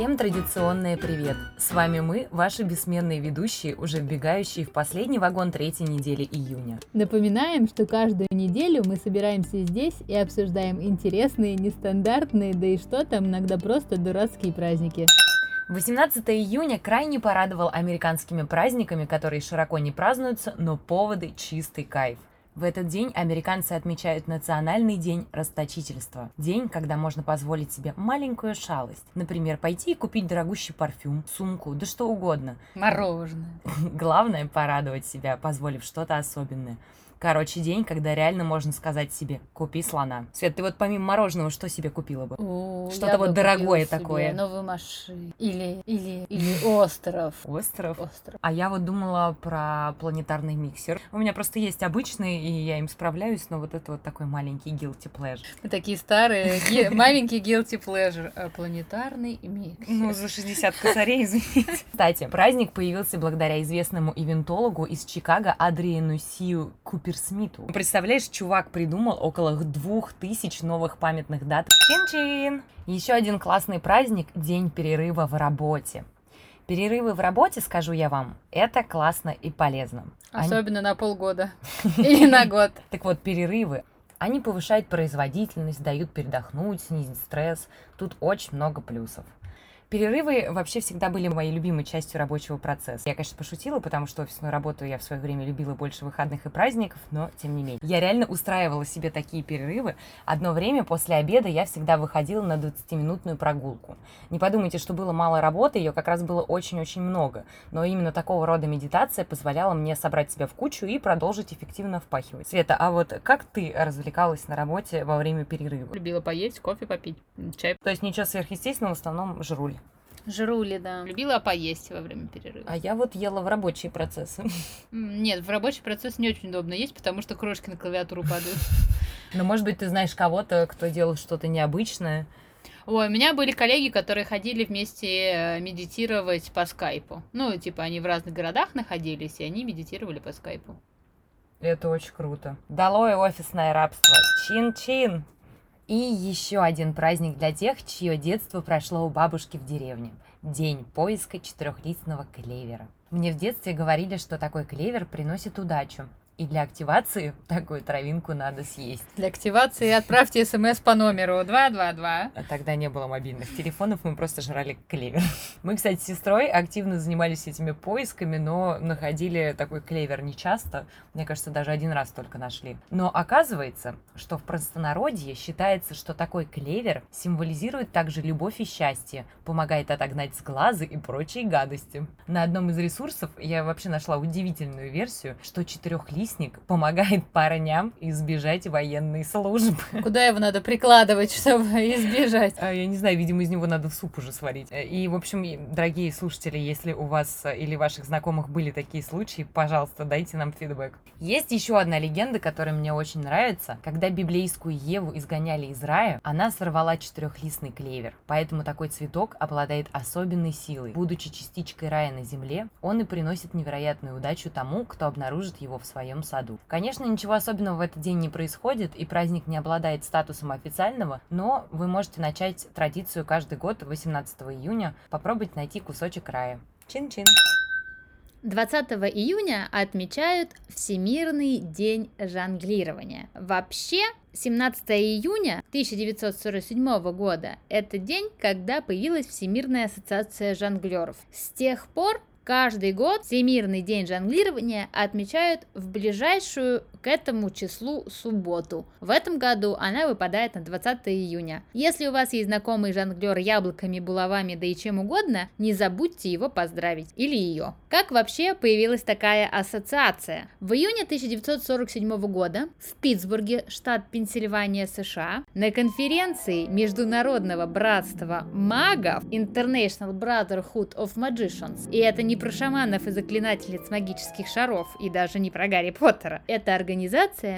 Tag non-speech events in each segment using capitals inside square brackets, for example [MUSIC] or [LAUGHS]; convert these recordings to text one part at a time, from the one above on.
Всем традиционное привет! С вами мы, ваши бессменные ведущие, уже вбегающие в последний вагон третьей недели июня. Напоминаем, что каждую неделю мы собираемся здесь и обсуждаем интересные, нестандартные, да и что там, иногда просто дурацкие праздники. 18 июня крайне порадовал американскими праздниками, которые широко не празднуются, но поводы чистый кайф. В этот день американцы отмечают Национальный день расточительства. День, когда можно позволить себе маленькую шалость. Например, пойти и купить дорогущий парфюм, сумку, да что угодно. Мороженое. [LAUGHS] Главное порадовать себя, позволив что-то особенное. Короче, день, когда реально можно сказать себе «купи слона». Свет, ты вот помимо мороженого что себе купила бы? Что-то вот дорогое такое. новую машину. Или, или, или [LAUGHS] остров. Остров? Остров. А я вот думала про планетарный миксер. У меня просто есть обычный, и я им справляюсь, но вот это вот такой маленький guilty pleasure. Мы такие старые, [LAUGHS] маленький guilty pleasure. А планетарный миксер. Ну, за 60 косарей, извините. Кстати, праздник появился благодаря известному ивентологу из Чикаго Адриену Сию Купер Смиту. Представляешь, чувак придумал около двух тысяч новых памятных дат. Чин-чин! Еще один классный праздник – День перерыва в работе. Перерывы в работе, скажу я вам, это классно и полезно. Особенно Они... на полгода [LAUGHS] или на год. Так вот, перерывы, они повышают производительность, дают передохнуть, снизить стресс. Тут очень много плюсов. Перерывы вообще всегда были моей любимой частью рабочего процесса. Я, конечно, пошутила, потому что офисную работу я в свое время любила больше выходных и праздников, но тем не менее. Я реально устраивала себе такие перерывы. Одно время после обеда я всегда выходила на 20-минутную прогулку. Не подумайте, что было мало работы, ее как раз было очень-очень много. Но именно такого рода медитация позволяла мне собрать себя в кучу и продолжить эффективно впахивать. Света, а вот как ты развлекалась на работе во время перерыва? Любила поесть, кофе попить, чай. То есть ничего сверхъестественного, в основном жруль. Жрули, да. Любила поесть во время перерыва. А я вот ела в рабочие процессы. [LAUGHS] Нет, в рабочий процесс не очень удобно есть, потому что крошки на клавиатуру падают. [LAUGHS] Но, может быть, ты знаешь кого-то, кто делал что-то необычное. Ой, у меня были коллеги, которые ходили вместе э, медитировать по скайпу. Ну, типа, они в разных городах находились, и они медитировали по скайпу. Это очень круто. Долой офисное рабство. Чин-чин! И еще один праздник для тех, чье детство прошло у бабушки в деревне. День поиска четырехлистного клевера. Мне в детстве говорили, что такой клевер приносит удачу. И для активации [LAUGHS] такую травинку надо съесть. Для активации отправьте смс по номеру 222. А тогда не было мобильных телефонов, мы просто жрали клевер. [LAUGHS] Мы, кстати, с сестрой активно занимались этими поисками, но находили такой клевер нечасто. Мне кажется, даже один раз только нашли. Но оказывается, что в простонародье считается, что такой клевер символизирует также любовь и счастье, помогает отогнать сглазы и прочие гадости. На одном из ресурсов я вообще нашла удивительную версию, что четырехлистник завистник помогает парням избежать военной службы. [LAUGHS] Куда его надо прикладывать, чтобы [LAUGHS] избежать? А, я не знаю, видимо, из него надо суп уже сварить. И, в общем, дорогие слушатели, если у вас или ваших знакомых были такие случаи, пожалуйста, дайте нам фидбэк. Есть еще одна легенда, которая мне очень нравится. Когда библейскую Еву изгоняли из рая, она сорвала четырехлистный клевер. Поэтому такой цветок обладает особенной силой. Будучи частичкой рая на земле, он и приносит невероятную удачу тому, кто обнаружит его в своем своем саду. Конечно, ничего особенного в этот день не происходит, и праздник не обладает статусом официального, но вы можете начать традицию каждый год 18 июня попробовать найти кусочек рая. Чин-чин! 20 июня отмечают Всемирный день жонглирования. Вообще, 17 июня 1947 года – это день, когда появилась Всемирная ассоциация жонглеров. С тех пор Каждый год Всемирный день жонглирования отмечают в ближайшую к этому числу субботу. В этом году она выпадает на 20 июня. Если у вас есть знакомый жонглер яблоками, булавами, да и чем угодно, не забудьте его поздравить. Или ее. Как вообще появилась такая ассоциация? В июне 1947 года в Питтсбурге, штат Пенсильвания, США, на конференции Международного братства магов International Brotherhood of Magicians, и это не про шаманов и заклинательниц магических шаров, и даже не про Гарри Поттера, это организация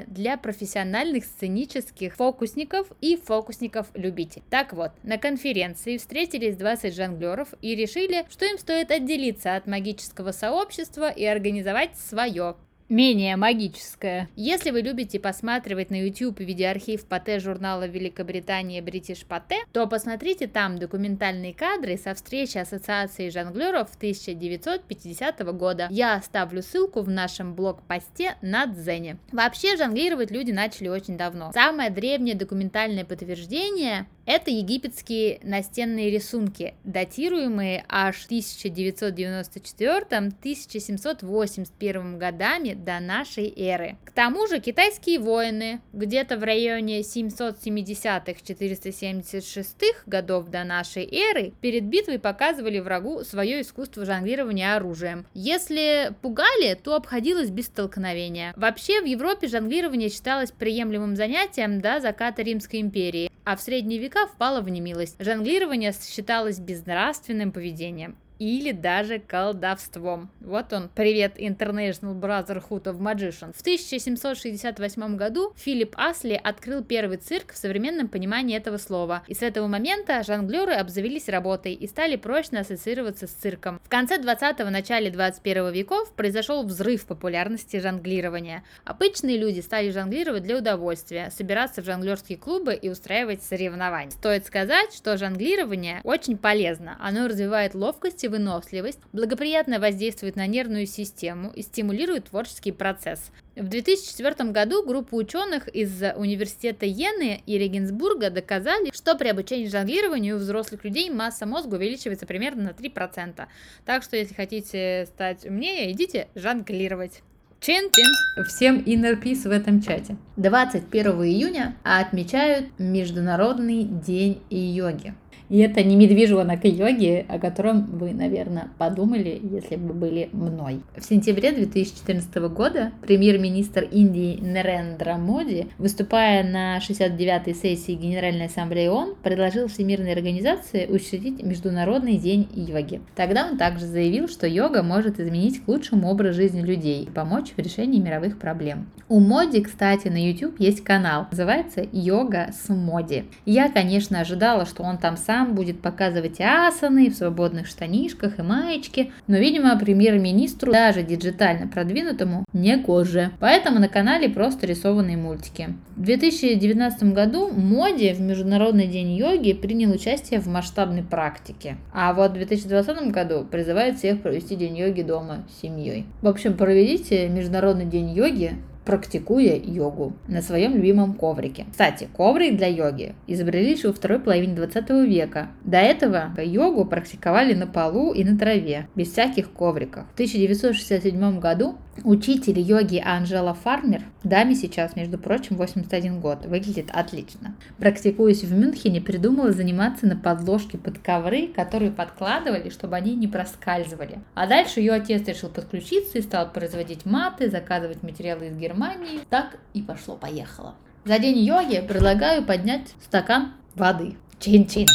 для профессиональных сценических фокусников и фокусников-любителей. Так вот, на конференции встретились 20 жонглеров и решили, что им стоит отделиться от магического сообщества и организовать свое менее магическое. Если вы любите посматривать на YouTube видеоархив Пате журнала Великобритании British Пате, то посмотрите там документальные кадры со встречи Ассоциации жонглеров 1950 года. Я оставлю ссылку в нашем блог-посте на Дзене. Вообще жонглировать люди начали очень давно. Самое древнее документальное подтверждение это египетские настенные рисунки, датируемые аж 1994-1781 годами до нашей эры. К тому же китайские воины где-то в районе 770-476 годов до нашей эры перед битвой показывали врагу свое искусство жонглирования оружием. Если пугали, то обходилось без столкновения. Вообще в Европе жонглирование считалось приемлемым занятием до заката Римской империи, а в средние века впало в немилость. Жонглирование считалось безнравственным поведением или даже колдовством. Вот он, привет International Brotherhood of Magicians. В 1768 году Филипп Асли открыл первый цирк в современном понимании этого слова, и с этого момента жонглеры обзавелись работой и стали прочно ассоциироваться с цирком. В конце 20-го, начале 21 веков произошел взрыв популярности жонглирования. Обычные люди стали жонглировать для удовольствия, собираться в жонглерские клубы и устраивать соревнования. Стоит сказать, что жонглирование очень полезно. Оно развивает ловкость и выносливость, благоприятно воздействует на нервную систему и стимулирует творческий процесс. В 2004 году группа ученых из университета Йены и Регенсбурга доказали, что при обучении жонглированию у взрослых людей масса мозга увеличивается примерно на 3%. Так что, если хотите стать умнее, идите жонглировать. Чин-чин! Всем inner peace в этом чате. 21 июня отмечают Международный день йоги. И это не медвежонок йоги, о котором вы, наверное, подумали, если бы были мной. В сентябре 2014 года премьер-министр Индии Нарендра Моди, выступая на 69-й сессии Генеральной Ассамблеи ООН, предложил Всемирной организации учредить Международный день йоги. Тогда он также заявил, что йога может изменить к лучшему образ жизни людей и помочь в решении мировых проблем. У Моди, кстати, на YouTube есть канал, называется «Йога с Моди». Я, конечно, ожидала, что он там сам сам будет показывать асаны в свободных штанишках и маечке, но, видимо, премьер-министру, даже диджитально продвинутому, не гоже. Поэтому на канале просто рисованные мультики. В 2019 году Моди в Международный день йоги принял участие в масштабной практике. А вот в 2020 году призывает всех провести день йоги дома с семьей. В общем, проведите Международный день йоги практикуя йогу на своем любимом коврике. Кстати, коврик для йоги изобрели еще во второй половине 20 века. До этого йогу практиковали на полу и на траве, без всяких ковриков. В 1967 году учитель йоги Анжела Фармер, даме сейчас, между прочим, 81 год, выглядит отлично. Практикуясь в Мюнхене, придумала заниматься на подложке под ковры, которые подкладывали, чтобы они не проскальзывали. А дальше ее отец решил подключиться и стал производить маты, заказывать материалы из Германии Германии. Так и пошло-поехало. За день йоги предлагаю поднять стакан воды. Чин-чин.